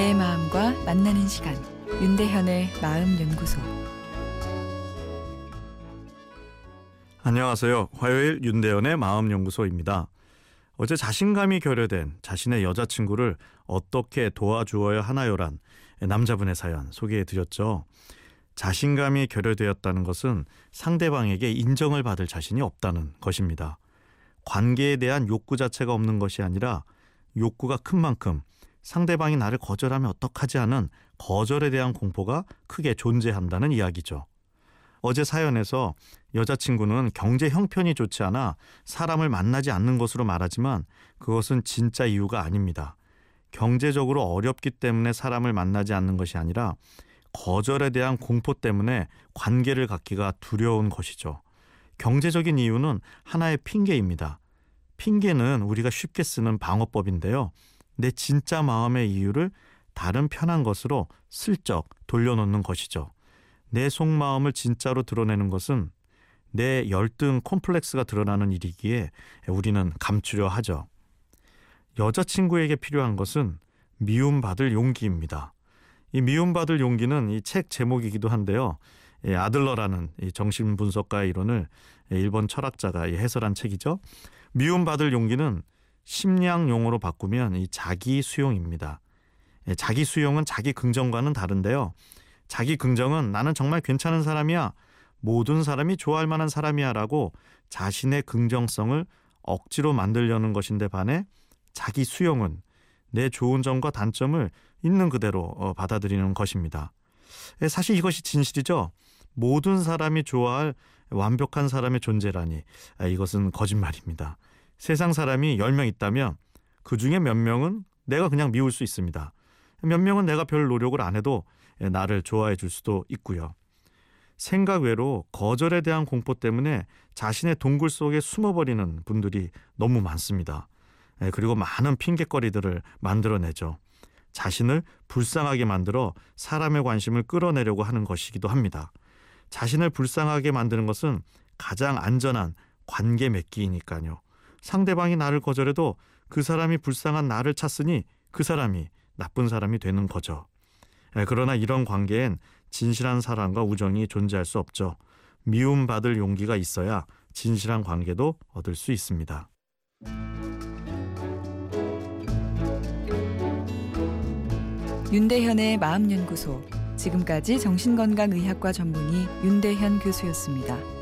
내 마음과 만나는 시간 윤대현의 마음 연구소 안녕하세요. 화요일 윤대현의 마음 연구소입니다. 어제 자신감이 결여된 자신의 여자친구를 어떻게 도와주어야 하나요란 남자분의 사연 소개해 드렸죠. 자신감이 결여되었다는 것은 상대방에게 인정을 받을 자신이 없다는 것입니다. 관계에 대한 욕구 자체가 없는 것이 아니라 욕구가 큰 만큼 상대방이 나를 거절하면 어떡하지 하는 거절에 대한 공포가 크게 존재한다는 이야기죠. 어제 사연에서 여자친구는 경제 형편이 좋지 않아 사람을 만나지 않는 것으로 말하지만 그것은 진짜 이유가 아닙니다. 경제적으로 어렵기 때문에 사람을 만나지 않는 것이 아니라 거절에 대한 공포 때문에 관계를 갖기가 두려운 것이죠. 경제적인 이유는 하나의 핑계입니다. 핑계는 우리가 쉽게 쓰는 방어법인데요. 내 진짜 마음의 이유를 다른 편한 것으로 슬쩍 돌려놓는 것이죠. 내 속마음을 진짜로 드러내는 것은 내 열등 콤플렉스가 드러나는 일이기에 우리는 감추려 하죠. 여자친구에게 필요한 것은 미움받을 용기입니다. 이 미움받을 용기는 이 책 제목이기도 한데요. 예, 아들러라는 이 정신분석가의 이론을 일본 철학자가 해설한 책이죠. 미움받을 용기는 심량 용어로 바꾸면 이 자기 수용입니다. 예, 자기 수용은 자기 긍정과는 다른데요. 자기 긍정은 나는 정말 괜찮은 사람이야. 모든 사람이 좋아할 만한 사람이야라고 자신의 긍정성을 억지로 만들려는 것인데 반해 자기 수용은 내 좋은 점과 단점을 있는 그대로 어, 받아들이는 것입니다. 예, 사실 이것이 진실이죠. 모든 사람이 좋아할 완벽한 사람의 존재라니 아, 이것은 거짓말입니다. 세상 사람이 10명 있다면 그 중에 몇 명은 내가 그냥 미울 수 있습니다. 몇 명은 내가 별 노력을 안 해도 예, 나를 좋아해 줄 수도 있고요. 생각 외로 거절에 대한 공포 때문에 자신의 동굴 속에 숨어버리는 분들이 너무 많습니다. 예, 그리고 많은 핑계거리들을 만들어내죠. 자신을 불쌍하게 만들어 사람의 관심을 끌어내려고 하는 것이기도 합니다. 자신을 불쌍하게 만드는 것은 가장 안전한 관계 맺기이니까요. 상대방이 나를 거절해도 그 사람이 불쌍한 나를 찾으니 그 사람이 나쁜 사람이 되는 거죠. 예, 그러나 이런 관계엔 진실한 사랑과 우정이 존재할 수 없죠. 미움받을 용기가 있어야 진실한 관계도 얻을 수 있습니다. 윤대현의 마음연구소 지금까지 정신건강의학과 전문의 윤대현 교수였습니다.